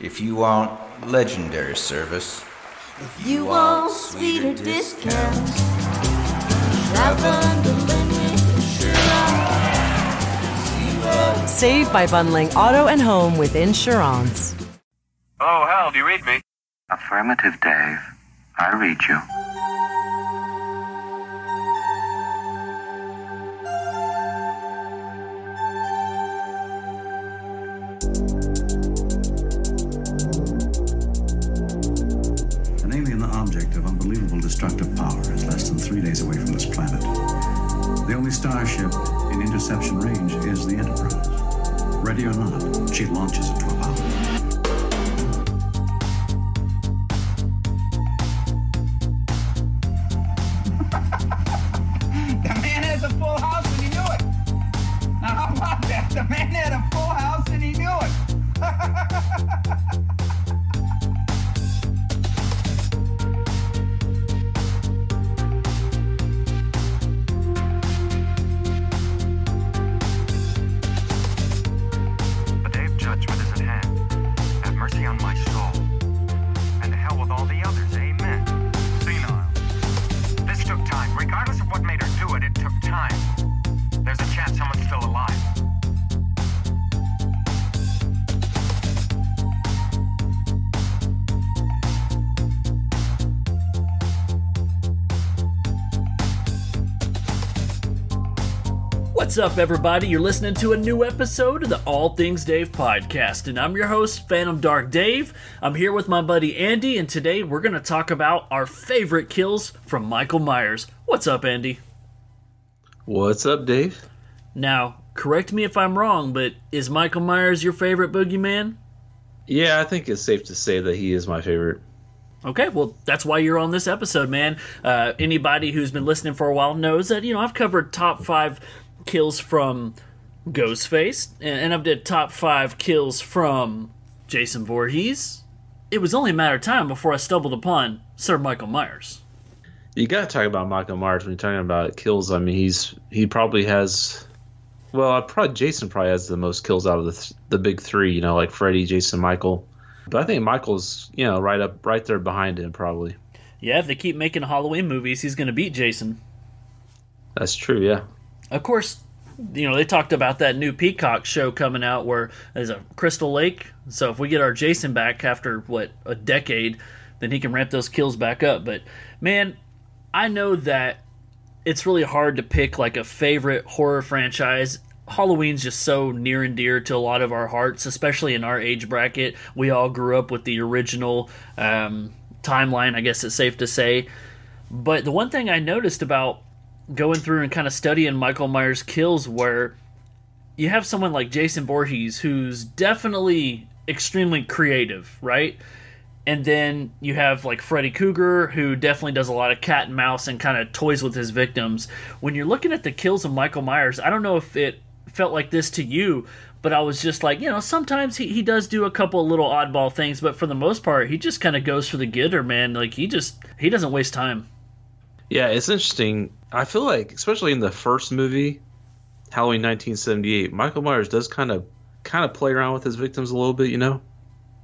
If you want legendary service, If you want sweeter discounts, shop unlimited. Save by bundling auto and home with insurance. Oh, Hal, do you read me? Affirmative, Dave. I read you. Starship in interception range is the Enterprise. Ready or not, she launches at 12 hours. Up, everybody? You're listening to a new episode of the All Things Dave podcast, and I'm your host, Phantom Dark Dave. I'm here with my buddy Andy, and today we're going to talk about our favorite kills from Michael Myers. What's up, Andy? What's up, Dave? Now, correct me if I'm wrong, but is Michael Myers your favorite boogeyman? Yeah, I think it's safe to say that he is my favorite. Okay, well, that's why you're on this episode, man. Uh, anybody who's been listening for a while knows that, you know, I've covered top five kills from Ghostface, and, I've did top five kills from Jason Voorhees. It was only a matter of time before I stumbled upon Sir Michael Myers. You got to talk about Michael Myers when you're talking about kills. I mean, he's he probably has. Well, I probably Jason probably has the most kills out of the th- the big three. You know, like Freddy, Jason, Michael. But I think Michael's you know right up right there behind him probably. Yeah, if they keep making Halloween movies, he's going to beat Jason. That's true. Yeah. Of course, you know, they talked about that new Peacock show coming out where there's a Crystal Lake. So if we get our Jason back after, what, a decade, then he can ramp those kills back up. But man, I know that it's really hard to pick like a favorite horror franchise. Halloween's just so near and dear to a lot of our hearts, especially in our age bracket. We all grew up with the original um, timeline, I guess it's safe to say. But the one thing I noticed about going through and kind of studying Michael Myers kills where you have someone like Jason Voorhees who's definitely extremely creative, right? And then you have like Freddy Krueger who definitely does a lot of cat and mouse and kind of toys with his victims. When you're looking at the kills of Michael Myers, I don't know if it felt like this to you, but I was just like, you know, sometimes he, he does do a couple little oddball things, but for the most part, he just kind of goes for the gitter, man. Like he just he doesn't waste time. Yeah, it's interesting. I feel like, especially in the first movie, Halloween 1978, Michael Myers does kind of kind of play around with his victims a little bit, you know,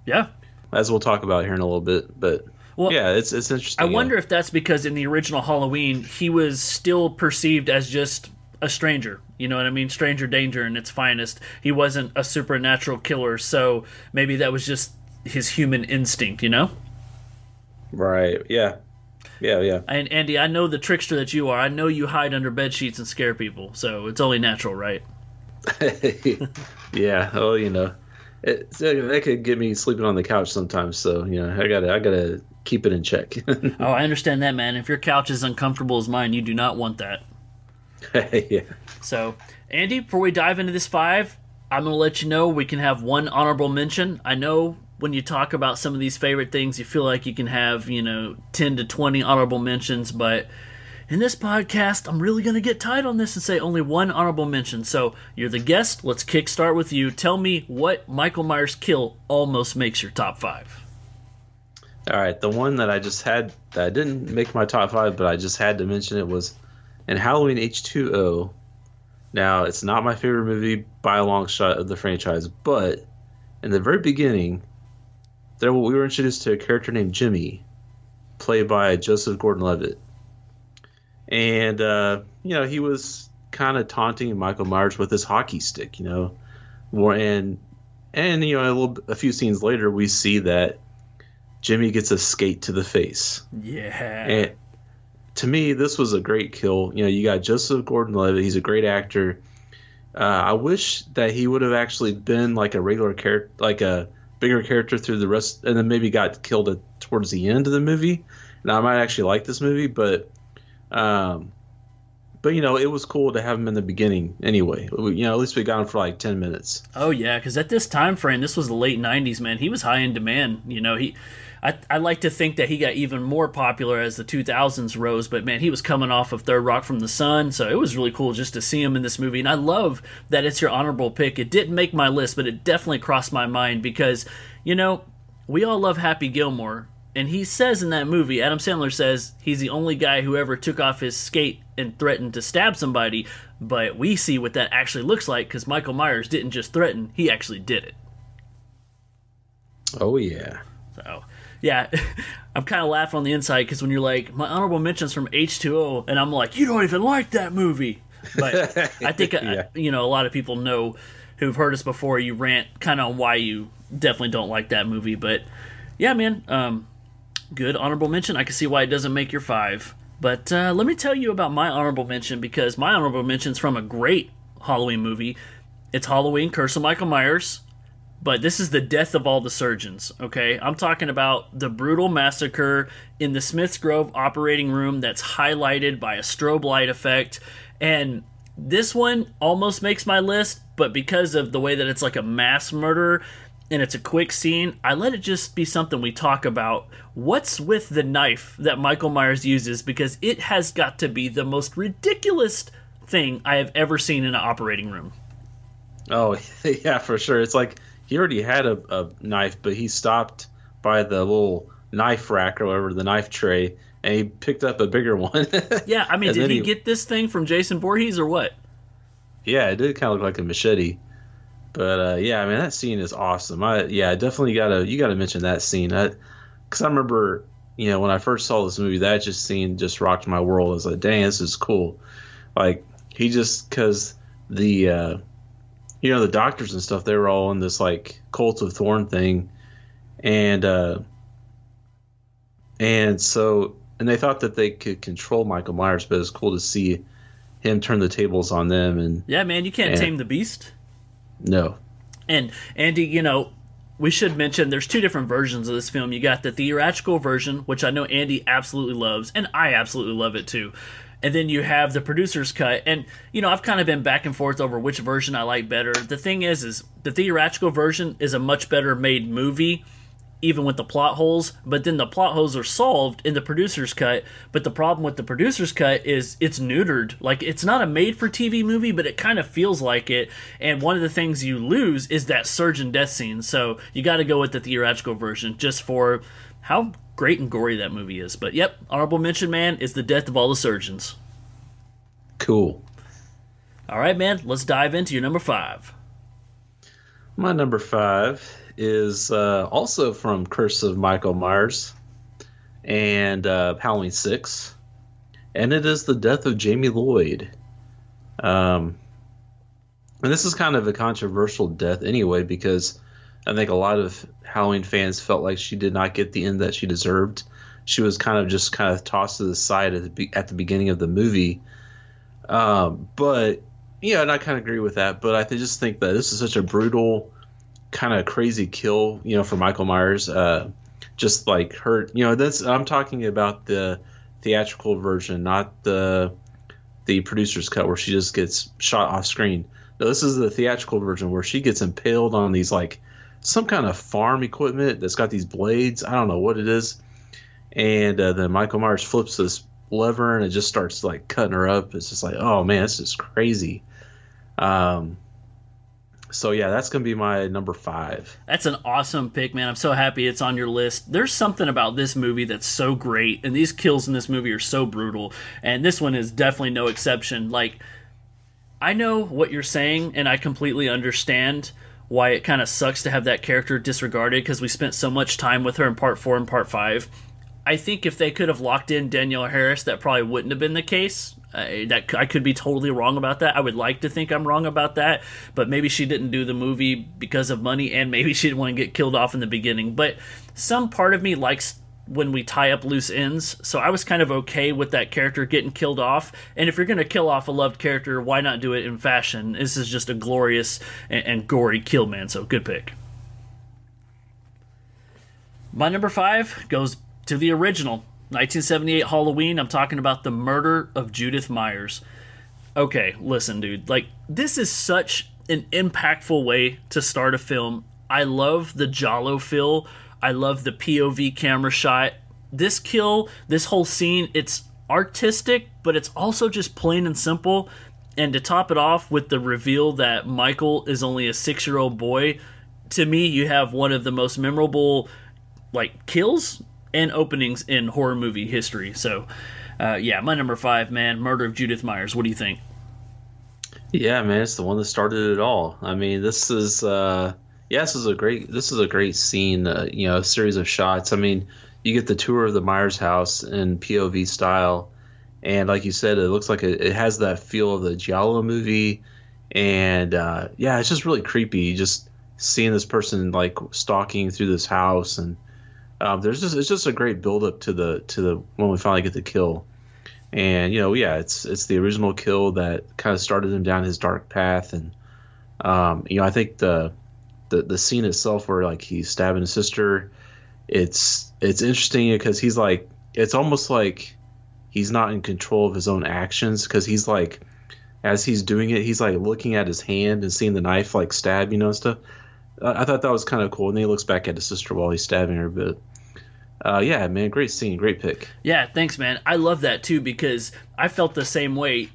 Yeah, as we'll talk about here in a little bit. But Well, yeah, it's it's interesting. I yeah. wonder if that's because in the original Halloween, he was still perceived as just a stranger. You know what I mean? Stranger danger in its finest. He wasn't a supernatural killer, so maybe that was just his human instinct, you know? Right. Yeah. Yeah. Yeah. And Andy, I know the trickster that you are. I know you hide under bed sheets and scare people, so it's only natural, right? yeah. Well, you know, it, that could get me sleeping on the couch sometimes. So you know, I gotta I gotta keep it in check. Oh, I understand that, man. If your couch is uncomfortable as mine, you do not want that. yeah. So, Andy, before we dive into this five, I'm going to let you know we can have one honorable mention. I know when you talk about some of these favorite things, you feel like you can have, you know, 10 to 20 honorable mentions, but in this podcast, I'm really going to get tight on this and say only one honorable mention. So, you're the guest. Let's kickstart with you. Tell me what Michael Myers kill almost makes your top five. All right, the one that I just had that I didn't make my top five, but I just had to mention it was in Halloween H2O. Now, it's not my favorite movie by a long shot of the franchise, but in the very beginning, there we were introduced to a character named Jimmy, played by Joseph Gordon-Levitt, and uh, you know he was kind of taunting Michael Myers with his hockey stick, you know, more and and you know a little a few scenes later we see that Jimmy gets a skate to the face. Yeah. And to me, this was a great kill. You know, you got Joseph Gordon-Levitt. He's a great actor. Uh, I wish that he would have actually been like a regular character, like a bigger character through the rest, and then maybe got killed at, towards the end of the movie. And I might actually like this movie, but, um, but you know, it was cool to have him in the beginning anyway. We- You know, at least we got him for like ten minutes. Oh yeah, because at this time frame, this was the late '90s. Man, he was high in demand. You know, he. I, like to think that he got even more popular as the 2000s rose, but man, he was coming off of Third Rock from the Sun, so it was really cool just to see him in this movie. And I love that it's your honorable pick. It didn't make my list, but it definitely crossed my mind because, you know, we all love Happy Gilmore, and he says in that movie, Adam Sandler says he's the only guy who ever took off his skate and threatened to stab somebody. But we see what that actually looks like because Michael Myers didn't just threaten, he actually did it. Oh yeah. Yeah, I'm kind of laughing on the inside because when you're like, my honorable mentions from H2O, and I'm like, you don't even like that movie. But I think, uh, Yeah. you know, a lot of people know who've heard us before, you rant kind of on why you definitely don't like that movie. But yeah, man, um, good honorable mention. I can see why it doesn't make your five. But uh, let me tell you about my honorable mention because my honorable mention's from a great Halloween movie. It's Halloween Curse of Michael Myers but this is the death of all the surgeons, okay? I'm talking about the brutal massacre in the Smiths Grove operating room that's highlighted by a strobe light effect. And this one almost makes my list, but because of the way that it's like a mass murder and it's a quick scene, I let it just be something we talk about. What's with the knife that Michael Myers uses? Because it has got to be the most ridiculous thing I have ever seen in an operating room. Oh yeah, for sure. It's like he already had a, a knife, but he stopped by the little knife rack or whatever, the knife tray, and he picked up a bigger one. Yeah, I mean, did he he- get this thing from Jason Voorhees or what? yeah, it did kind of look like a machete. But uh, yeah, I mean that scene is awesome. I yeah, definitely gotta you gotta mention that scene. Because I remember, you know, when I first saw this movie, that just scene just rocked my world. I was like, dang, this is cool. Like he just because the uh, you know the doctors and stuff, they were all in this like cult of thorn thing, and uh, and so and they thought that they could control Michael Myers, but it's cool to see him turn the tables on them and Yeah, man, you can't Yeah. tame the beast. no. And Andy, you know, we should mention there's two different versions of this film. You got the theatrical version, which I know Andy absolutely loves, and I absolutely love it too. And then you have the producer's cut, and you know I've kind of been back and forth over which version I like better. The thing is, is the theatrical version is a much better made movie, even with the plot holes. But then the plot holes are solved in the producer's cut. But the problem with the producer's cut is it's neutered. Like it's not a made for TV movie, but it kind of feels like it. And one of the things you lose is that surgeon death scene. So you got to go with the theatrical version just for how great and gory that movie is. But yep, honorable mention, man, is the death of all the surgeons. Cool. All right, man, let's dive into your number five. My number five is uh, also from Curse of Michael Myers and uh, Halloween Six, and it is the death of Jamie Lloyd. Um, and this is kind of a controversial death anyway, because I think a lot of Halloween fans felt like she did not get the end that she deserved. She was kind of just kind of tossed to the side at the be- at the beginning of the movie. Um, but yeah, and I kind of agree with that. But I just think that this is such a brutal, kind of crazy kill, you know, for Michael Myers. Uh, just like her, you know, that's I'm talking about the theatrical version, not the the producer's cut where she just gets shot off screen. No, this is the theatrical version where she gets impaled on these like some kind of farm equipment that's got these blades. I don't know what it is. And uh, then Michael Myers flips this lever and it just starts like cutting her up. It's just like, oh man, this is crazy. Um, so yeah, that's gonna be my number five. That's an awesome pick, man. I'm so happy it's on your list. There's something about this movie that's so great, and these kills in this movie are so brutal, and this one is definitely no exception. Like, I know what you're saying, and I completely understand why it kind of sucks to have that character disregarded because we spent so much time with her in part four and part five. I think if they could have locked in Danielle Harris, that probably wouldn't have been the case. Uh, that I could be totally wrong about that. I would like to think I'm wrong about that, but maybe she didn't do the movie because of money, and maybe she didn't want to get killed off in the beginning. But some part of me likes when we tie up loose ends, so I was kind of okay with that character getting killed off. And if you're going to kill off a loved character, why not do it in fashion? This is just a glorious and, and gory kill, man. So good pick. My number five goes to the original 1978 Halloween. I'm talking about the murder of Judith Myers. Okay, listen, dude. Like, this is such an impactful way to start a film. I love the Giallo feel. I love the POV camera shot. This kill, this whole scene, it's artistic, but it's also just plain and simple. And to top it off with the reveal that Michael is only a six year old boy, to me, you have one of the most memorable like kills and openings in horror movie history. So, uh, yeah, my number five, man, Murder of Judith Myers. What do you think? Yeah, man, it's the one that started it all. I mean, this is uh yeah, this is a great this is a great scene, uh, you know, a series of shots. I mean, you get the tour of the Myers house in POV style and like you said, it looks like it, it has that feel of the Giallo movie and uh yeah, it's just really creepy just seeing this person like stalking through this house and um, there's just it's just a great build up to the to the when we finally get the kill. And you know yeah it's it's the original kill that kind of started him down his dark path. And um, you know i think the, the the scene itself where like he's stabbing his sister it's it's interesting because he's like it's almost like he's not in control of his own actions because he's like as he's doing it he's like looking at his hand and seeing the knife like stab you know and stuff I thought that was kind of cool. And then he looks back at his sister while he's stabbing her. But uh, yeah, man, great scene, great pick. Yeah, thanks, man. I love that too because I felt the same way.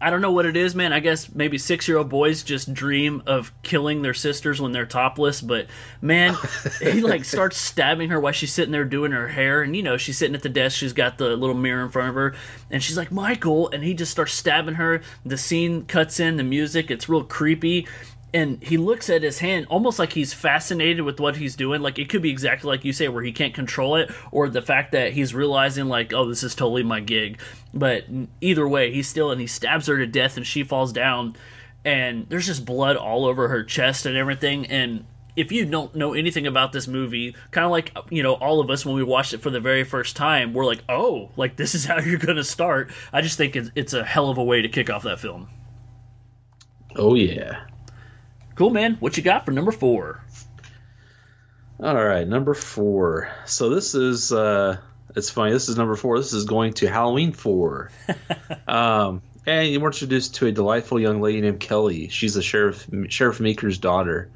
I don't know what it is, man. I guess maybe six year old boys just dream of killing their sisters when they're topless. But man, he like starts stabbing her while she's sitting there doing her hair. And you know, she's sitting at the desk, she's got the little mirror in front of her. And she's like, Michael. And he just starts stabbing her. The scene cuts in, the music, it's real creepy and he looks at his hand almost like he's fascinated with what he's doing. Like it could be exactly like you say where he can't control it or the fact that he's realizing like oh this is totally my gig. But either way he's still and he stabs her to death and she falls down and there's just blood all over her chest and everything. And if you don't know anything about this movie kind of like you know all of us when we watched it for the very first time we're like oh like this is how you're gonna start. I just think it's, it's a hell of a way to kick off that film. Oh yeah Cool, man. What you got for number four? All right, number four. So this is uh it's funny. This is number four. This is going to Halloween four. um, and you were introduced to a delightful young lady named Kelly. She's a sheriff Sheriff Meeker's daughter,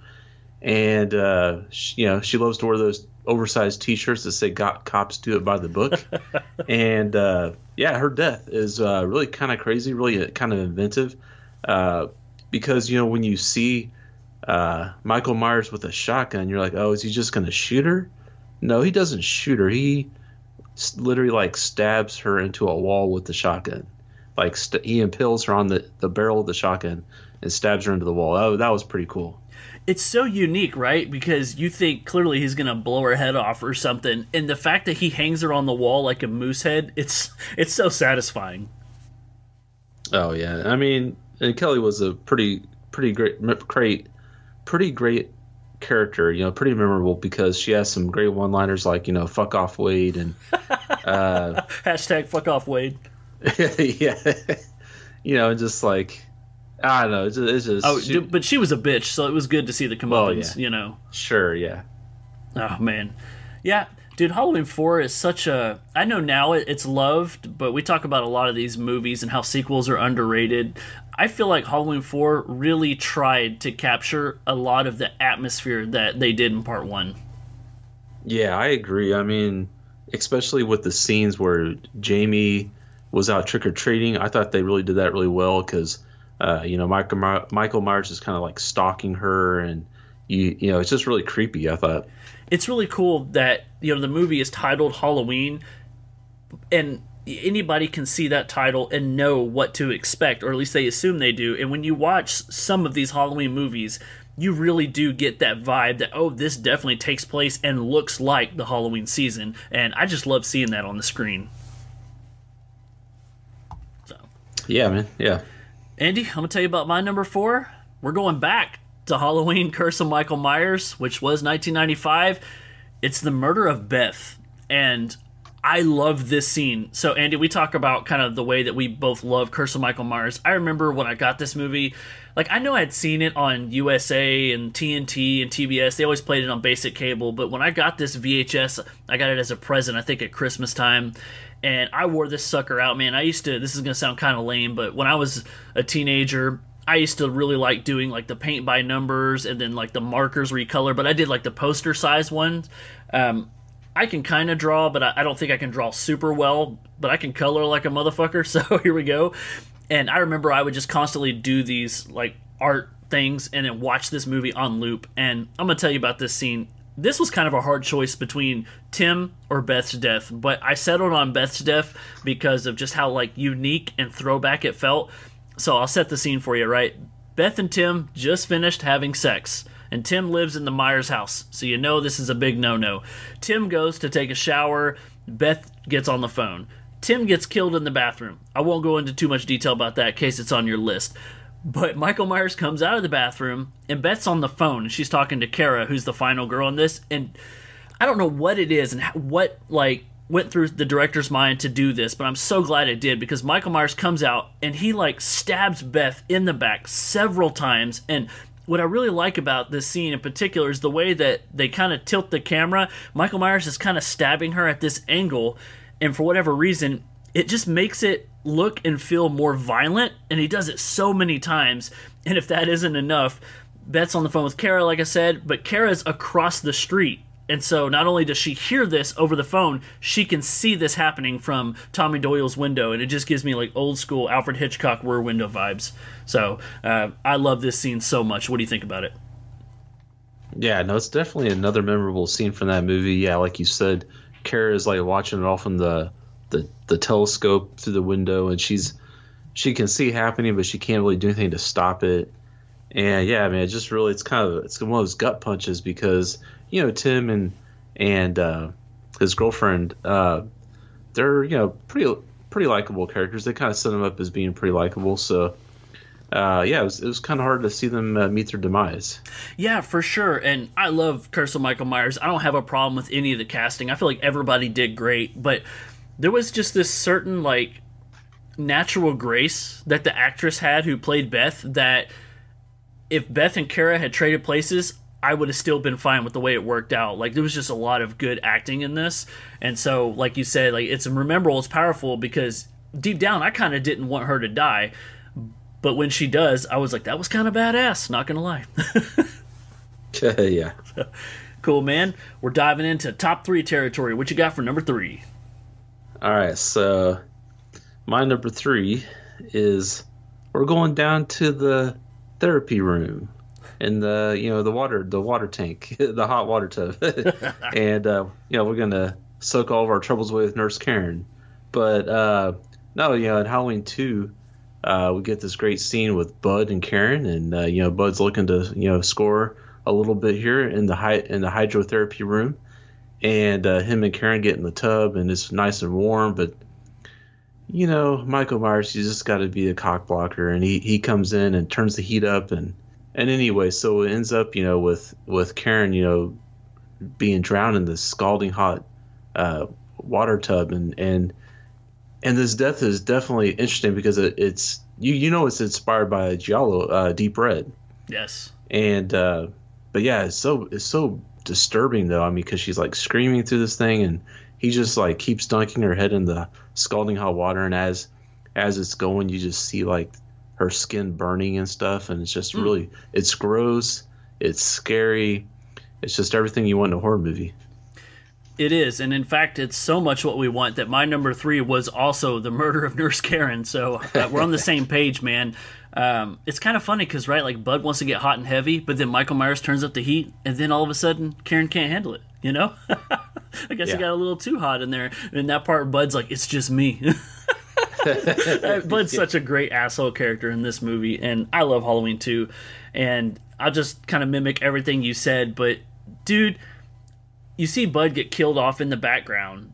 and uh, she, you know she loves to wear those oversized T-shirts that say "Got cops do it by the book." and uh, yeah, her death is uh, really kind of crazy, really kind of inventive, uh, because you know when you see uh, Michael Myers with a shotgun, you're like, oh, is he just going to shoot her? No, he doesn't shoot her. He literally like stabs her into a wall with the shotgun. Like st- he impales her on the, the barrel of the shotgun and stabs her into the wall. Oh, that was pretty cool. It's so unique, right? Because you think clearly he's gonna blow her head off or something, and the fact that he hangs her on the wall like a moose head, it's it's so satisfying. Oh yeah, I mean, and Kelly was a pretty pretty great great pretty great character, you know, pretty memorable because she has some great one-liners like, you know, "fuck off Wade" and uh, hashtag "fuck off Wade." yeah, you know, just like I don't know, it's just, it's just oh, she, but she was a bitch, so it was good to see the comeuppance. Well, yeah. You know, sure, yeah. Oh man, yeah, dude. Halloween Four is such a. I know now it's loved, but we talk about a lot of these movies and how sequels are underrated. I feel like Halloween 4 really tried to capture a lot of the atmosphere that they did in part 1. Yeah, I agree. I mean, especially with the scenes where Jamie was out trick or treating, I thought they really did that really well because, uh, you know, Michael, Michael Myers is kind of like stalking her, and you you know, it's just really creepy. I thought it's really cool that you know the movie is titled Halloween, and anybody can see that title and know what to expect, or at least they assume they do. And when you watch some of these Halloween movies, you really do get that vibe that oh this definitely takes place and looks like the Halloween season and I just love seeing that on the screen. So, Yeah, man. Yeah. Andy, I'm going to tell you about my number 4. We're going back to Halloween Curse of Michael Myers, which was 1995. It's the murder of Beth and I love this scene. So, Andy, we talk about kind of the way that we both love Curse of Michael Myers. I remember when I got this movie, like, I know I'd seen it on USA and TNT and TBS. They always played it on basic cable. But when I got this VHS, I got it as a present, I think at Christmas time. And I wore this sucker out, man. I used to, this is going to sound kind of lame, but when I was a teenager, I used to really like doing like the paint by numbers and then like the markers recolor, but I did like the poster size ones. Um, I can kind of draw, but I, I don't think I can draw super well. But I can color like a motherfucker. So here we go. And I remember I would just constantly do these like art things and then watch this movie on loop. And I'm gonna tell you about this scene. This was kind of a hard choice between Tim or Beth's death, but I settled on Beth's death because of just how like unique and throwback it felt. So I'll set the scene for you, right? Beth and Tim just finished having sex and Tim lives in the Myers house, so you know this is a big no no. Tim goes to take a shower, Beth gets on the phone. Tim gets killed in the bathroom. I won't go into too much detail about that in case it's on your list. But Michael Myers comes out of the bathroom and Beth's on the phone. She's talking to Kara, who's the final girl in this, and I don't know what it is and what like went through the director's mind to do this, but I'm so glad it did because Michael Myers comes out and he like stabs Beth in the back several times and what I really like about this scene in particular is the way that they kind of tilt the camera. Michael Myers is kind of stabbing her at this angle, and for whatever reason, it just makes it look and feel more violent, and he does it so many times. And if that isn't enough, Beth's on the phone with Kara, like I said, but Kara's across the street. And so not only does she hear this over the phone, she can see this happening from Tommy Doyle's window, and it just gives me like old school Alfred Hitchcock Rear Window vibes. So uh, I love this scene so much. What do you think about it? Yeah, no, it's definitely another memorable scene from that movie. Yeah, like you said, Kara is like watching it all from the the, the telescope through the window, and she's she can see happening, but she can't really do anything to stop it. And yeah, I mean, it just really it's kind of it's one of those gut punches because you know Tim and and uh, his girlfriend, uh, they're you know pretty pretty likable characters. They kind of set them up as being pretty likable. So uh, yeah, it was, it was kind of hard to see them uh, meet their demise. Yeah, for sure. And I love Curse of Michael Myers. I don't have a problem with any of the casting. I feel like everybody did great, but there was just this certain like natural grace that the actress had who played Beth that if Beth and Kara had traded places, I would have still been fine with the way it worked out. Like there was just a lot of good acting in this, and so like you said, like it's memorable, it's powerful because deep down I kind of didn't want her to die, but when she does, I was like that was kind of badass. Not gonna lie. yeah. cool, man. We're diving into top three territory. What you got for number three? All right, so my number three is we're going down to the therapy room in the you know the water the water tank the hot water tub. And uh, you know we're gonna soak all of our troubles away with nurse karen. But uh, no you know in halloween 2 uh, we get this great scene with bud and karen. And uh, you know bud's looking to you know score a little bit here in the hy- in the hydrotherapy room. And uh, him and karen get in the tub and it's nice and warm. But you know, Michael Myers, you just got to be a cock blocker, and he, he comes in and turns the heat up, and and anyway, so it ends up, you know, with with Karen, you know, being drowned in this scalding hot uh, water tub, and and and this death is definitely interesting because it, it's you you know it's inspired by Giallo, uh, Deep Red, Yes. and uh, but yeah, it's so it's so disturbing though. I mean, because she's like screaming through this thing, and he just like keeps dunking her head in the scalding hot water, and as as it's going, you just see like her skin burning and stuff, and it's just really it's gross, it's scary, it's just everything you want in a horror movie. It is, and in fact, it's so much what we want that my number three was also the murder of Nurse Karen. So uh, we're on the same page, man. Um, it's kind of funny because right, like Bud wants to get hot and heavy, but then Michael Myers turns up the heat, and then all of a sudden Karen can't handle it. You know, I guess Yeah. he got a little too hot in there. In that part, Bud's like, "It's just me." Bud's such a great asshole character in this movie, and I love Halloween too. And I'll just kind of mimic everything you said, but dude, you see Bud get killed off in the background,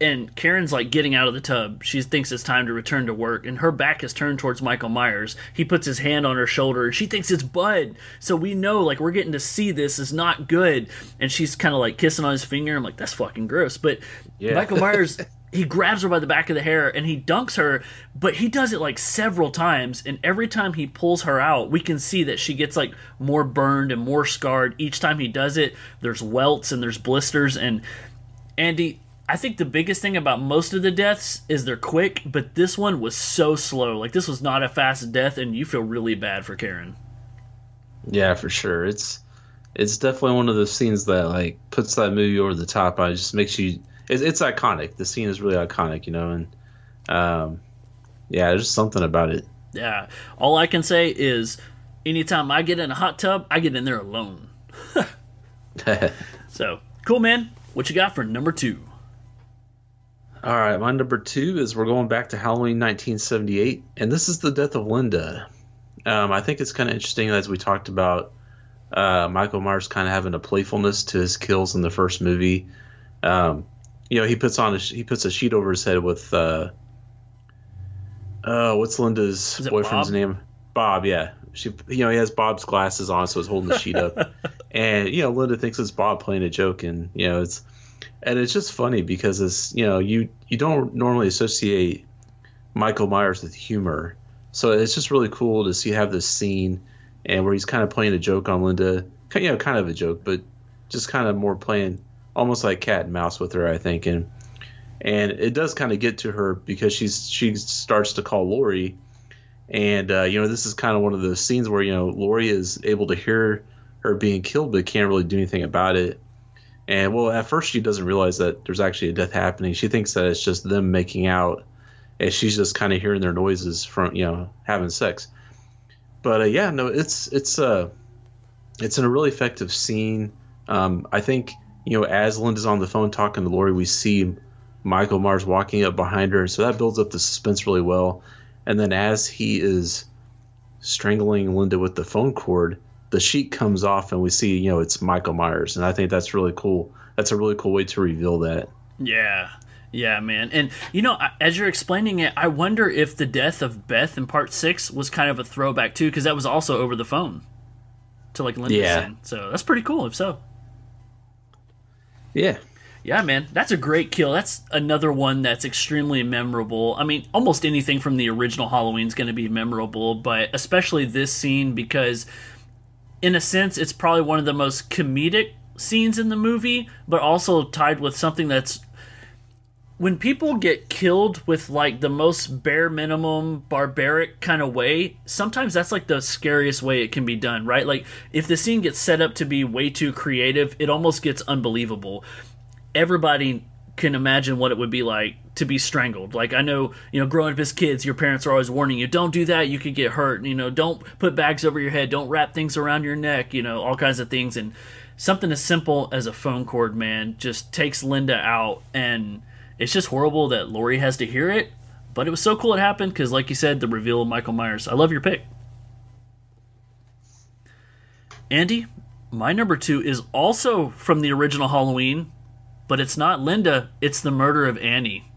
and Karen's like getting out of the tub. She thinks it's time to return to work, and her back is turned towards Michael Myers. He puts his hand on her shoulder, and she thinks it's Bud. So we know, like, we're getting to see this is not good. And she's kind of like kissing on his finger. I'm like, that's fucking gross. But Yeah. Michael Myers. He grabs her by the back of the hair and he dunks her, but he does it like several times. And every time he pulls her out, we can see that she gets like more burned and more scarred. Each time he does it, there's welts and there's blisters. And Andy, I think the biggest thing about most of the deaths is they're quick, but this one was so slow. Like this was not a fast death, and you feel really bad for Karen. Yeah, for sure. It's it's definitely one of those scenes that like puts that movie over the top. I just makes you. It's, it's iconic. The scene is really iconic, you know, and um, yeah, there's just something about it. Yeah. All I can say is anytime I get in a hot tub, I get in there alone. so, cool, man. What you got for number two? All right, my number two is we're going back to Halloween 1978, and this is the death of Linda. Um, I think it's kind of interesting as we talked about uh, Michael Myers kind of having a playfulness to his kills in the first movie. Um, you know, he puts on a, he puts a sheet over his head with uh, uh, what's Linda's boyfriend's Bob? name? Bob. Yeah, she you know he has Bob's glasses on, so he's holding the sheet up, and you know Linda thinks it's Bob playing a joke, and you know it's and it's just funny because it's you know you you don't normally associate Michael Myers with humor, so it's just really cool to see have this scene and where he's kind of playing a joke on Linda, you know, kind of a joke, but just kind of more playing almost like cat and mouse with her, I think, and and it does kind of get to her because she's she starts to call Laurie, and uh, you know this is kind of one of those scenes where you know Laurie is able to hear her being killed but can't really do anything about it. And well, at first she doesn't realize that there's actually a death happening. She thinks that it's just them making out, and she's just kind of hearing their noises from you know having sex. But uh, yeah, no, it's it's uh it's in a really effective scene. Um, I think you know as Linda's on the phone talking to Laurie, we see Michael Myers walking up behind her, so that builds up the suspense really well. And then as he is strangling Linda with the phone cord, the sheet comes off, and we see you know it's Michael Myers, and I think that's really cool. That's a really cool way to reveal that. Yeah. Yeah, man. And, you know, as you're explaining it, I wonder if the death of Beth in part six was kind of a throwback, too, because that was also over the phone to, like, Linda. Yeah. scene. So that's pretty cool, if so. Yeah, Yeah, man, that's a great kill. That's another one that's extremely memorable. I mean, almost anything from the original Halloween is going to be memorable, but especially this scene because, in a sense, it's probably one of the most comedic scenes in the movie, but also tied with something that's. When people get killed with like the most bare minimum barbaric kind of way, sometimes that's like the scariest way it can be done, right? Like if the scene gets set up to be way too creative, it almost gets unbelievable everybody can imagine what it would be like to be strangled. Like I know, you know, growing up as kids, your parents are always warning you, don't do that, you could get hurt. You know, don't put bags over your head, don't wrap things around your neck, you know, all kinds of things and something as simple as a phone cord, man, just takes Linda out and it's just horrible that Laurie has to hear it, but it was so cool it happened cuz like you said, the reveal of Michael Myers. I love your pick. Andy, my number 2 is also from the original Halloween, but it's not Linda, it's the murder of Annie.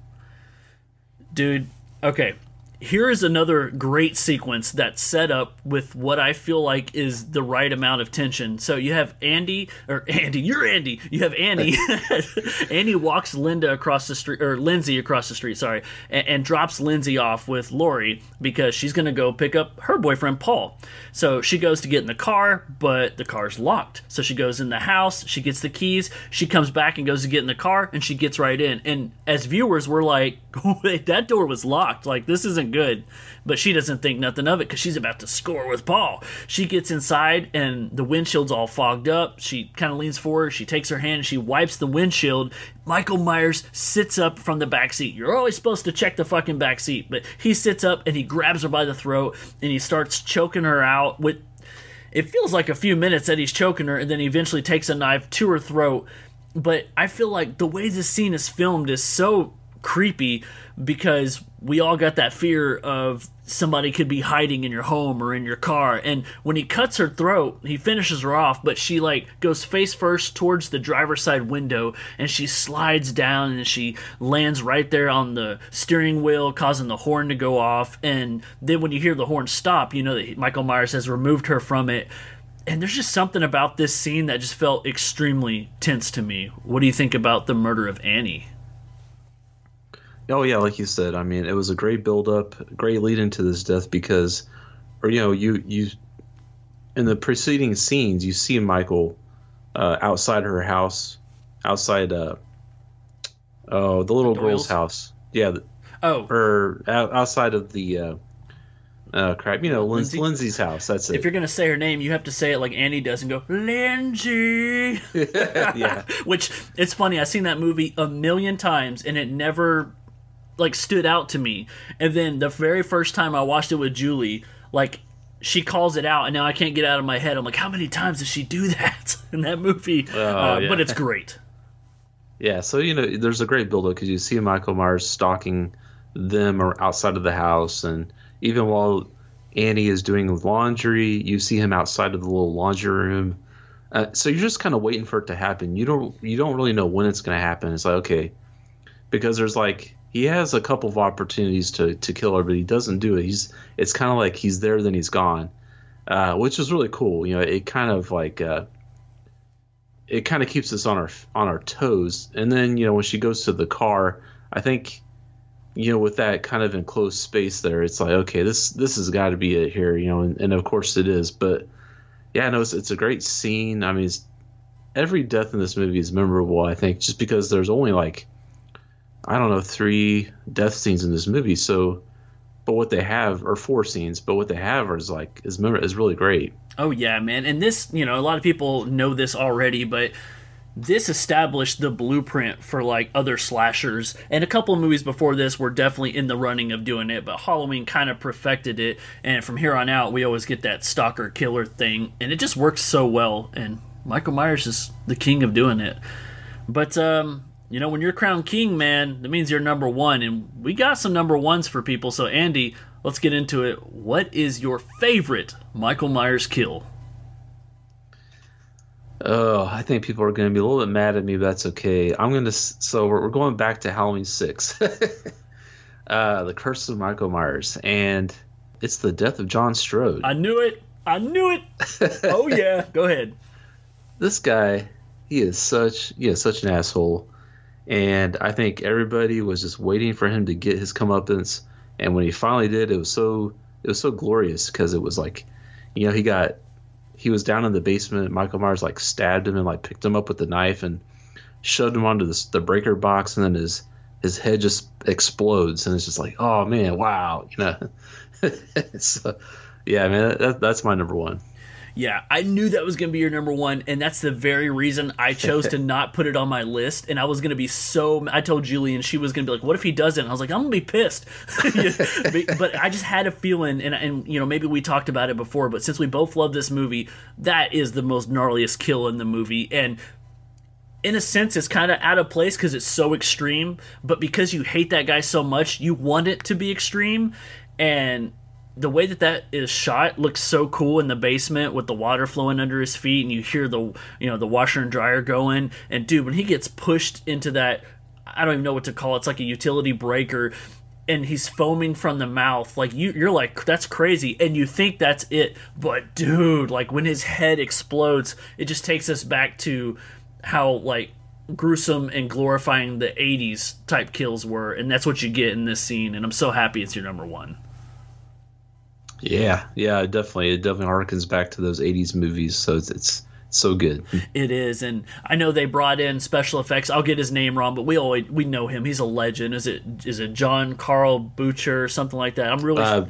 Dude, okay. Here is another great sequence that's set up with what I feel like is the right amount of tension. So you have Andy, or Andy, you're Andy. You have Annie. Annie walks Linda across the street, or Lindsey across the street, sorry, and, and drops Lindsey off with Laurie because she's going to go pick up her boyfriend, Paul. So she goes to get in the car, but the car's locked. So she goes in the house, she gets the keys, she comes back and goes to get in the car, and she gets right in. And as viewers, we're like, that door was locked. Like, this isn't good. But she doesn't think nothing of it because she's about to score with Paul. She gets inside, and the windshield's all fogged up. She kind of leans forward, she takes her hand, and she wipes the windshield. Michael Myers sits up from the back seat. You're always supposed to check the fucking back seat, but he sits up and he grabs her by the throat and he starts choking her out with it feels like a few minutes that he's choking her and then he eventually takes a knife to her throat but i feel like the way this scene is filmed is so creepy because we all got that fear of somebody could be hiding in your home or in your car. And when he cuts her throat he finishes her off but she like goes face first towards the driver's side window and she slides down and she lands right there on the steering wheel causing the horn to go off. And then when you hear the horn stop you know that michael myers has removed her from it. And there's just something about this scene that just felt extremely tense to me. What do you think about the murder of annie Oh yeah, like you said, I mean, it was a great build up, great lead into this death because, or you know, you you in the preceding scenes, you see Michael uh, outside her house, outside uh oh the little The girl's house, yeah, the- oh or out, outside of the uh, uh crap, you know, Lindsey? Lindsey? Lindsey's house. That's it. if you're gonna say her name you have to say it like annie does and go lindsey yeah, which it's funny i've seen that movie a million times and it never like stood out to me and then the very first time i watched it with julie like she calls it out and now i can't get out of my head i'm like how many times does she do that in that movie uh, yeah. but it's great Yeah, so you know, there's a great build up because you see Michael Myers stalking them or outside of the house, and even while Annie is doing laundry, you see him outside of the little laundry room. Uh, so you're just kind of waiting for it to happen. You don't you don't really know when it's going to happen. It's like okay, because there's like he has a couple of opportunities to to kill her, but he doesn't do it. He's it's kind of like he's there then he's gone, uh, which is really cool. You know, it kind of like. Uh, it kind of keeps us on our on our toes. And then you know when she goes to the car, I think you know with that kind of enclosed space there, it's like okay, this this has got to be it here, you know, and, and of course it is. But yeah, no, it's, it's a great scene. I mean, every death in this movie is memorable. I think just because there's only like I don't know three death scenes in this movie, so. But what they have, or four scenes, but what they have is like is is really great. Oh yeah, man. And this, you know, a lot of people know this already, but this established the blueprint for like other slashers. And a couple of movies before this were definitely in the running of doing it, but Halloween kind of perfected it. And from here on out, we always get that stalker killer thing, and it just works so well. And Michael Myers is the king of doing it. But um, you know, when you're crowned king, man, that means you're number one, and we got some number ones for people. So Andy, let's get into it. What is your favorite Michael Myers kill? Oh, I think people are going to be a little bit mad at me, but that's okay. I'm going to. So we're, we're going back to Halloween six, uh, the Curse of Michael Myers, and it's the death of John Strode. I knew it. I knew it. oh yeah, go ahead. this guy, he is such he is such an asshole, and I think everybody was just waiting for him to get his comeuppance. And when he finally did, it was so it was so glorious because it was like, you know, he got he was down in the basement. Michael Myers like stabbed him and like picked him up with the knife and shoved him onto the, the breaker box, and then his his head just explodes, and it's just like, oh man, wow, you know. so, yeah, man, that, that's my number one. Yeah, I knew that was going to be your number one, and that's the very reason I chose to not put it on my list. And I was going to be so. I told Julie, and she was going to be like, "What if he doesn't?" I was like, "I'm going to be pissed," but, but I just had a feeling, and and you know maybe we talked about it before, but since we both love this movie, that is the most gnarliest kill in the movie, and in a sense, it's kind of out of place because it's so extreme. But because you hate that guy so much, you want it to be extreme. And the way that that is shot looks so cool in the basement with the water flowing under his feet, and you hear the you know the washer and dryer going. And dude, when he gets pushed into that, I don't even know what to call it. It's like a utility breaker. And he's foaming from the mouth, like you, you're like, that's crazy, and you think that's it, but dude, like when his head explodes, it just takes us back to how like gruesome and glorifying the 80s type kills were and that's what you get in this scene and i'm so happy it's your number one Yeah, yeah, definitely. It definitely harkens back to those '80s movies, so it's it's, so good. it is and i know they brought in special effects i'll get his name wrong but we always we know him he's a legend is it is it john carl butcher or something like that i'm really Uh,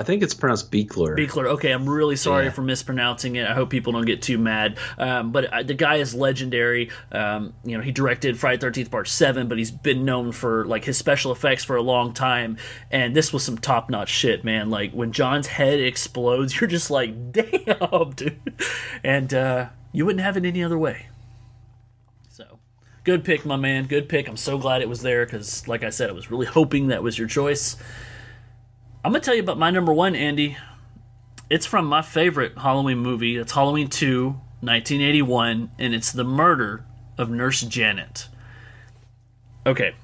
I think it's pronounced Beekler. Beekler. Okay, I'm really sorry Yeah. for mispronouncing it. I hope people don't get too mad. Um, but uh, the guy is legendary. Um, you know, he directed Friday Thirteenth Part Seven, but he's been known for like his special effects for a long time. And this was some top notch shit, man. Like when John's head explodes, you're just like, damn, dude. And uh, you wouldn't have it any other way. So, Good pick, my man. Good pick. I'm so glad it was there because, like I said, I was really hoping that was your choice. I'm gonna tell you about my number one, Andy. It's from my favorite Halloween movie. It's Halloween 2, 1981, and it's the murder of Nurse Janet. Okay.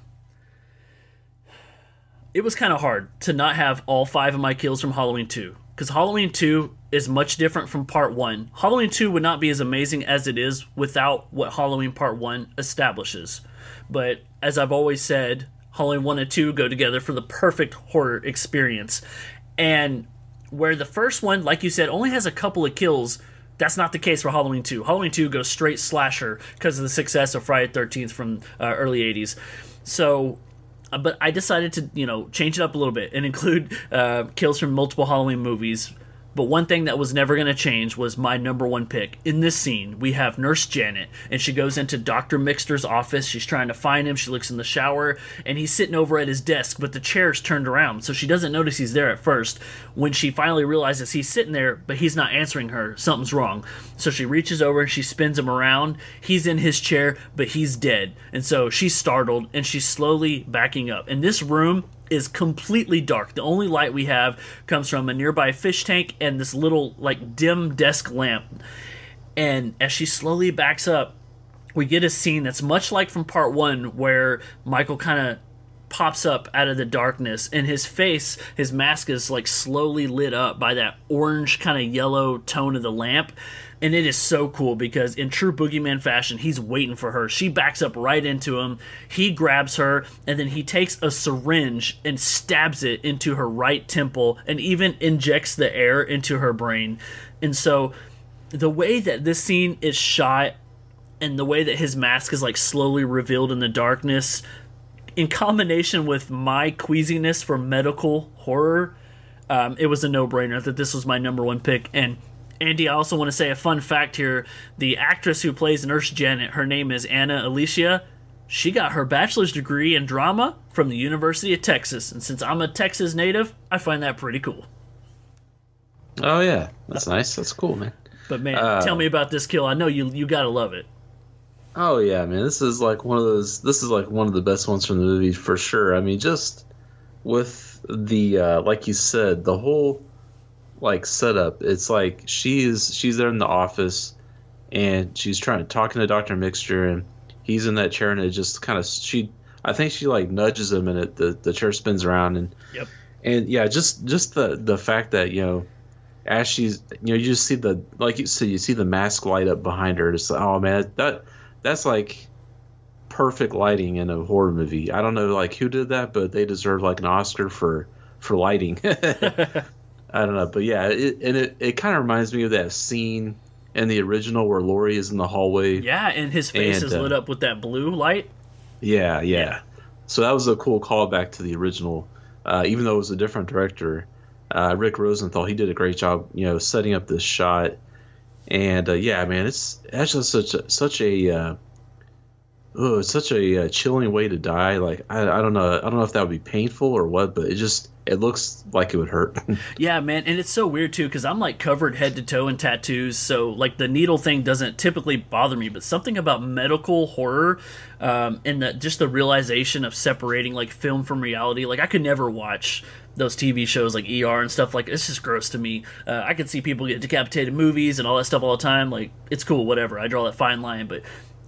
It was kind of hard to not have all five of my kills from Halloween 2 because Halloween 2 is much different from Part 1. Halloween 2 would not be as amazing as it is without what Halloween Part 1 establishes. But as I've always said, Halloween 1 and 2 go together for the perfect horror experience. And where the first one, like you said, only has a couple of kills, that's not the case for Halloween 2. Halloween 2 goes straight slasher because of the success of Friday 13th from uh, early 80s. So uh, but I decided to you know change it up a little bit and include uh, kills from multiple Halloween movies. But one thing that was never going to change was my number one pick. In this scene, we have Nurse Janet, and she goes into Dr. Mixter's office. She's trying to find him. She looks in the shower, and he's sitting over at his desk, but the chair's turned around, so she doesn't notice he's there at first. When she finally realizes he's sitting there, but he's not answering her, something's wrong. So she reaches over and she spins him around. He's in his chair, but he's dead. And so she's startled, and she's slowly backing up. And this room is completely dark. The only light we have comes from a nearby fish tank and this little like dim desk lamp. And as she slowly backs up, we get a scene that's much like from part 1 where Michael kind of pops up out of the darkness and his face his mask is like slowly lit up by that orange kind of yellow tone of the lamp and it is so cool because in true boogeyman fashion he's waiting for her. She backs up right into him. He grabs her and then he takes a syringe and stabs it into her right temple and even injects the air into her brain. And so the way that this scene is shot and the way that his mask is like slowly revealed in the darkness in combination with my queasiness for medical horror, um, it was a no brainer that this was my number one pick. And Andy, I also want to say a fun fact here: the actress who plays Nurse Janet, her name is Ana Alicia. She got her bachelor's degree in drama from the University of Texas, and since I'm a Texas native, I find that pretty cool. Oh yeah, that's nice. That's cool, man. But man, Uh, tell me about this kill. I know you you gotta love it. Oh yeah, man. This is like one of those. This is like one of the best ones from the movie for sure. I mean, just with the uh, like you said, the whole like setup. It's like she's she's there in the office, and she's trying to talking to Doctor Mixter, and he's in that chair, and it just kind of she. I think she like nudges him, and it the the chair spins around, and Yep. and yeah, just just the the fact that you know, as she's you know you just see the like you said you see the mask light up behind her. It's like oh man that that's like perfect lighting in a horror movie. I don't know like who did that, but they deserve like an Oscar for for lighting. I don't know, but yeah, it, and it it kind of reminds me of that scene in the original where Laurie is in the hallway. Yeah, and his face And, is uh, lit up with that blue light. Yeah, yeah. Yeah. So that was a cool callback to the original, uh, even though it was a different director. Uh, Rick Rosenthal, he did a great job, you know, setting up this shot. And uh, yeah, man, it's actually such a, such a uh, oh, it's such a uh, chilling way to die. Like I, I don't know, I don't know if that would be painful or what, but it just it looks like it would hurt. Yeah, man, and it's so weird too because I'm like covered head to toe in tattoos, so like the needle thing doesn't typically bother me, but something about medical horror um, and the, just the realization of separating like film from reality, like I could never watch those TV shows like ER and stuff like it's just gross to me. Uh, I could see people get decapitated movies and all that stuff all the time. Like it's cool, whatever. I draw that fine line, but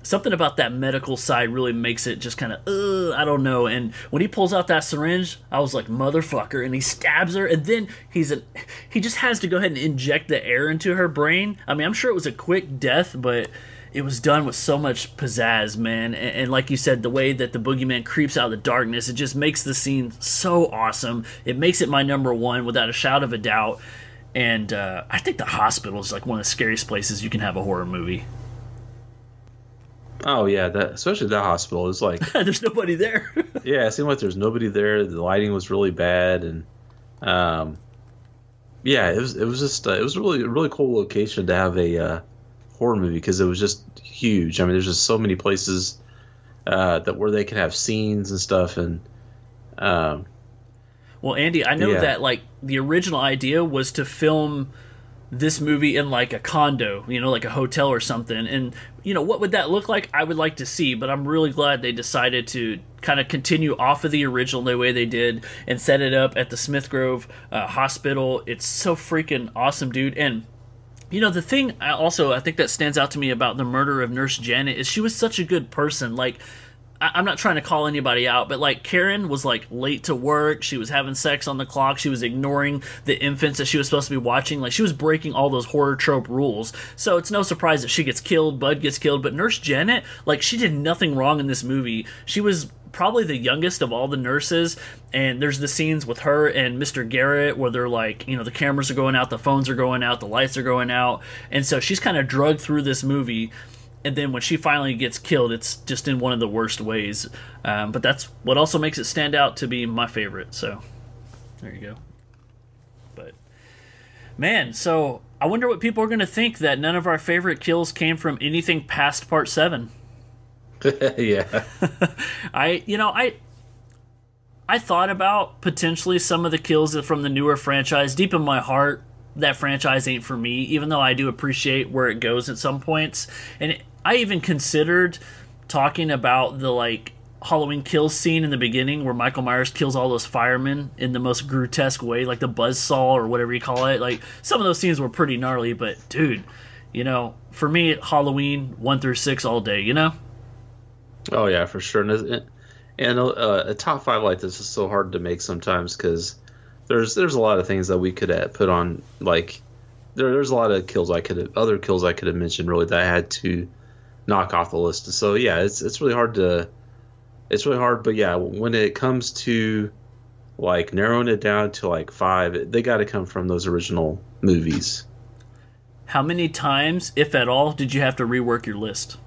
something about that medical side really makes it just kind of uh, I don't know. And when he pulls out that syringe, I was like motherfucker, and he stabs her, and then he's a he just has to go ahead and inject the air into her brain. I mean, I'm sure it was a quick death, but. It was done with so much pizzazz, man. And, and like you said, the way that the boogeyman creeps out of the darkness, it just makes the scene so awesome. It makes it my number one without a shout of a doubt. And uh, I think the hospital is like one of the scariest places you can have a horror movie. Oh yeah, that especially that hospital is like There's nobody there. yeah, it seemed like there's nobody there. The lighting was really bad, and um, yeah, it was it was just uh, it was a really a really cool location to have a uh, horror movie because it was just huge. I mean, there's just so many places uh, that where they can have scenes and stuff, and um, Well, Andy, I know Yeah. that like the original idea was to film this movie in like a condo, you know, like a hotel or something. And, you know, what would that look like? I would like to see, but I'm really glad they decided to kind of continue off of the original the way they did and set it up at the Smith Grove uh, Hospital. It's so freaking awesome, dude. And, you know, the thing I also I think that stands out to me about the murder of Nurse Janet is she was such a good person. Like, I'm not trying to call anybody out, but like Karen was like late to work. She was having sex on the clock. She was ignoring the infants that she was supposed to be watching. Like she was breaking all those horror trope rules. So it's no surprise that she gets killed, Bud gets killed. But Nurse Janet, like she did nothing wrong in this movie. She was probably the youngest of all the nurses and there's the scenes with her and Mr. Garrett where they're like, you know, the cameras are going out, the phones are going out, the lights are going out. And so she's kind of drugged through this movie and then when she finally gets killed, it's just in one of the worst ways. Um, but that's what also makes it stand out to be my favorite. So there you go. But man, so I wonder what people are going to think that none of our favorite kills came from anything past part seven. yeah. I, you know, I. I thought about potentially some of the kills from the newer franchise. Deep in my heart, that franchise ain't for me, even though I do appreciate where it goes at some points. And I even considered talking about the like Halloween kill scene in the beginning where Michael Myers kills all those firemen in the most grotesque way, like the buzz saw or whatever you call it. Like some of those scenes were pretty gnarly, but dude, you know, for me, Halloween one through six all day, you know. Oh yeah, for sure. And, and uh, a top five like this is so hard to make sometimes because there's there's a lot of things that we could have put on like there, there's a lot of kills I could have other kills I could have mentioned really that I had to knock off the list. So yeah, it's it's really hard to it's really hard. But yeah, when it comes to like narrowing it down to like five, they got to come from those original movies. How many times, if at all, did you have to rework your list?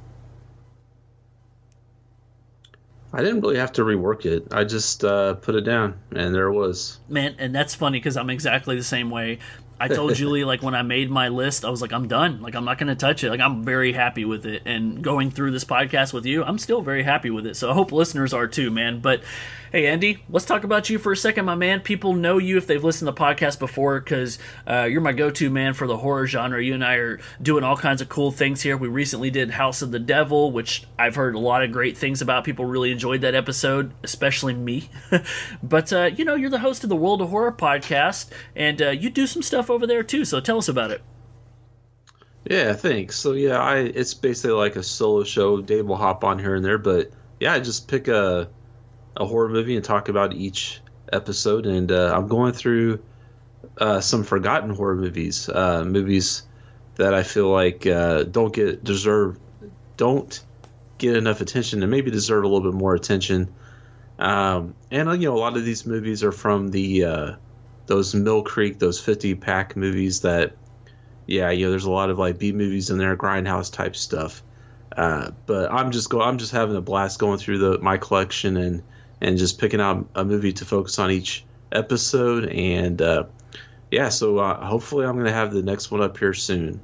I didn't really have to rework it. I just uh, put it down, and there it was. Man, and that's funny because I'm exactly the same way. I told Julie like when I made my list, I was like, I'm done. Like I'm not to touch it. Like I'm very happy with it. And going through this podcast with you, I'm still very happy with it. So I hope listeners are too, man. But hey, Andy, let's talk about you for a second, my man. People know you if they've listened to the podcast before because uh, you're my go-to man for the horror genre. You and I are doing all kinds of cool things here. We recently did House of the Devil, which I've heard a lot of great things about. People really enjoyed that episode, especially me. but uh, you know, you're the host of the World of Horror podcast, and uh, you do some stuff over there too. So tell us about it. Yeah, thanks. So yeah, I it's basically like a solo show. Dave will hop on here and there, but yeah, I just pick a a horror movie and talk about each episode. And uh, I'm going through uh, some forgotten horror movies, uh, movies that I feel like uh, don't get deserve don't get enough attention and maybe deserve a little bit more attention. Um, and uh, you know, a lot of these movies are from the uh, those Mill Creek, those 50 pack movies that yeah, you know, there's a lot of like B movies in there, grindhouse type stuff. Uh, but I'm just go, I'm just having a blast going through the my collection and and just picking out a movie to focus on each episode. And uh, yeah, so uh, hopefully I'm gonna have the next one up here soon.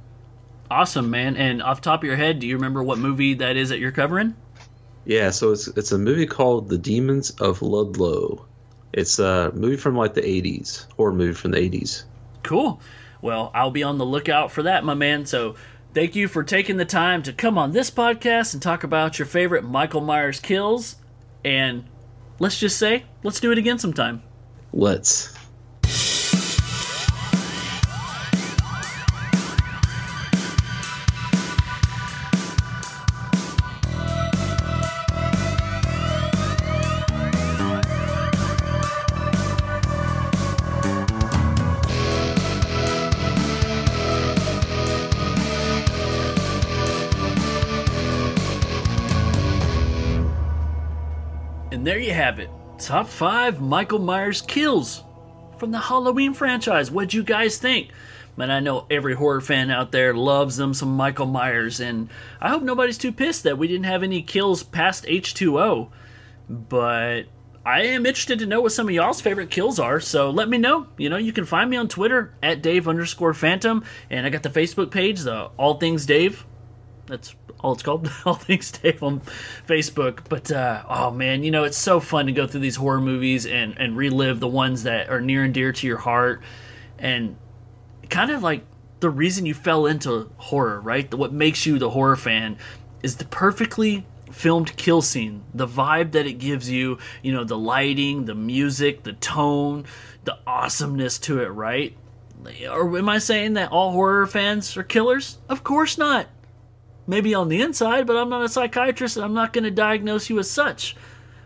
Awesome, man. And off the top of your head, do you remember what movie that is that you're covering? Yeah, so it's it's a movie called The Demons of Ludlow. It's a movie from like the 80s, horror movie from the 80s. Cool. Well, I'll be on the lookout for that, my man. So thank you for taking the time to come on this podcast and talk about your favorite Michael Myers kills. And let's just say, let's do it again sometime. Let's. There you have it. Top five Michael Myers kills from the Halloween franchise. What'd you guys think? Man, I know every horror fan out there loves them some Michael Myers, and I hope nobody's too pissed that we didn't have any kills past H2O. But I am interested to know what some of y'all's favorite kills are, so let me know. You know, you can find me on Twitter at Dave underscore Phantom, and I got the Facebook page, the All Things Dave. That's all it's called, All Things Dave on Facebook. But uh, oh man, you know it's so fun to go through these horror movies and and relive the ones that are near and dear to your heart, and kind of like the reason you fell into horror, right? What makes you the horror fan is the perfectly filmed kill scene, the vibe that it gives you, you know, the lighting, the music, the tone, the awesomeness to it, right? Or am I saying that all horror fans are killers? Of course not. Maybe on the inside, but I'm not a psychiatrist and I'm not going to diagnose you as such.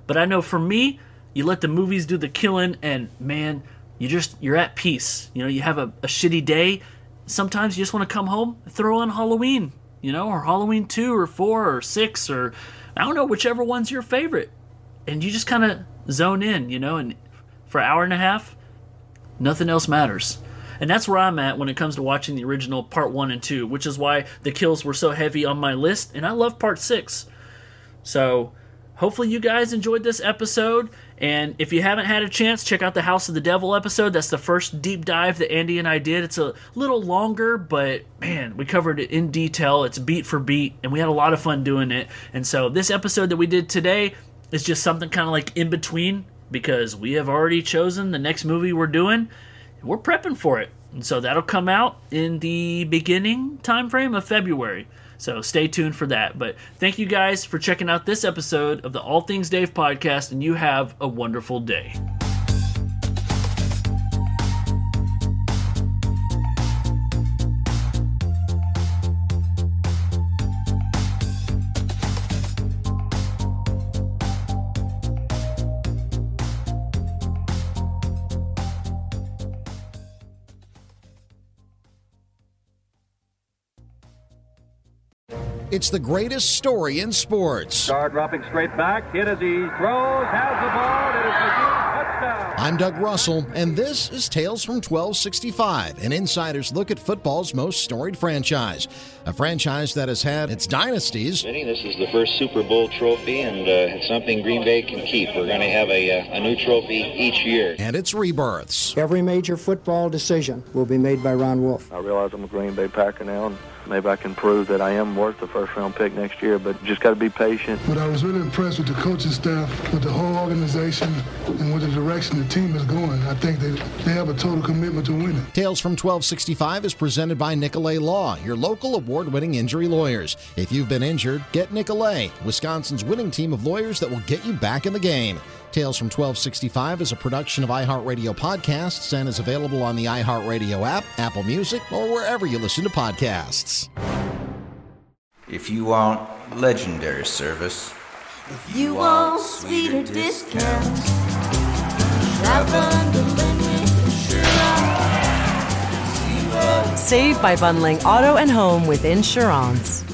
But I know for me, you let the movies do the killing and man, you just you're at peace. You know, you have a, a shitty day. Sometimes you just want to come home, throw on Halloween, you know, or Halloween two or four or six or I don't know, whichever one's your favorite. And you just kind of zone in, you know, and for an hour and a half, nothing else matters. And that's where I'm at when it comes to watching the original part one and two, which is why the kills were so heavy on my list. And I love part six. So hopefully you guys enjoyed this episode. And if you haven't had a chance, check out the House of the Devil episode. That's the first deep dive that Andy and I did. It's a little longer, but man, we covered it in detail. It's beat for beat, and we had a lot of fun doing it. And so this episode that we did today is just something kind of like in between because we have already chosen the next movie we're doing. We're prepping for it. And so that'll come out in the beginning time frame of February. So stay tuned for that. But thank you guys for checking out this episode of the All Things Dave podcast, and you have a wonderful day. It's the greatest story in sports. Starr dropping straight back, hit as he throws, has the ball, it is McGee, touchdown. I'm Doug Russell, and this is Tales from 1265, an insider's look at football's most storied franchise. A franchise that has had its dynasties. This is the first Super Bowl trophy, and uh, it's something Green Bay can keep. We're going to have a, uh, a new trophy each year. And its rebirths. Every major football decision will be made by Ron Wolf. I realize I'm a Green Bay Packer now, and maybe I can prove that I am worth the first round pick next year, but just got to be patient. But I was really impressed with the coaching staff, with the whole organization, and with the direction the team is going. I think they, they have a total commitment to winning. Tales from 1265 is presented by Nicolet Law, your local award winning injury lawyers. If you've been injured, get Nicolet, Wisconsin's winning team of lawyers that will get you back in the game. Tales from 1265 is a production of iHeartRadio Podcasts and is available on the iHeartRadio app, Apple Music, or wherever you listen to podcasts. If you want legendary service, If you want sweeter discounts, shop under limit insurance. See what Save by bundling auto and home with insurance.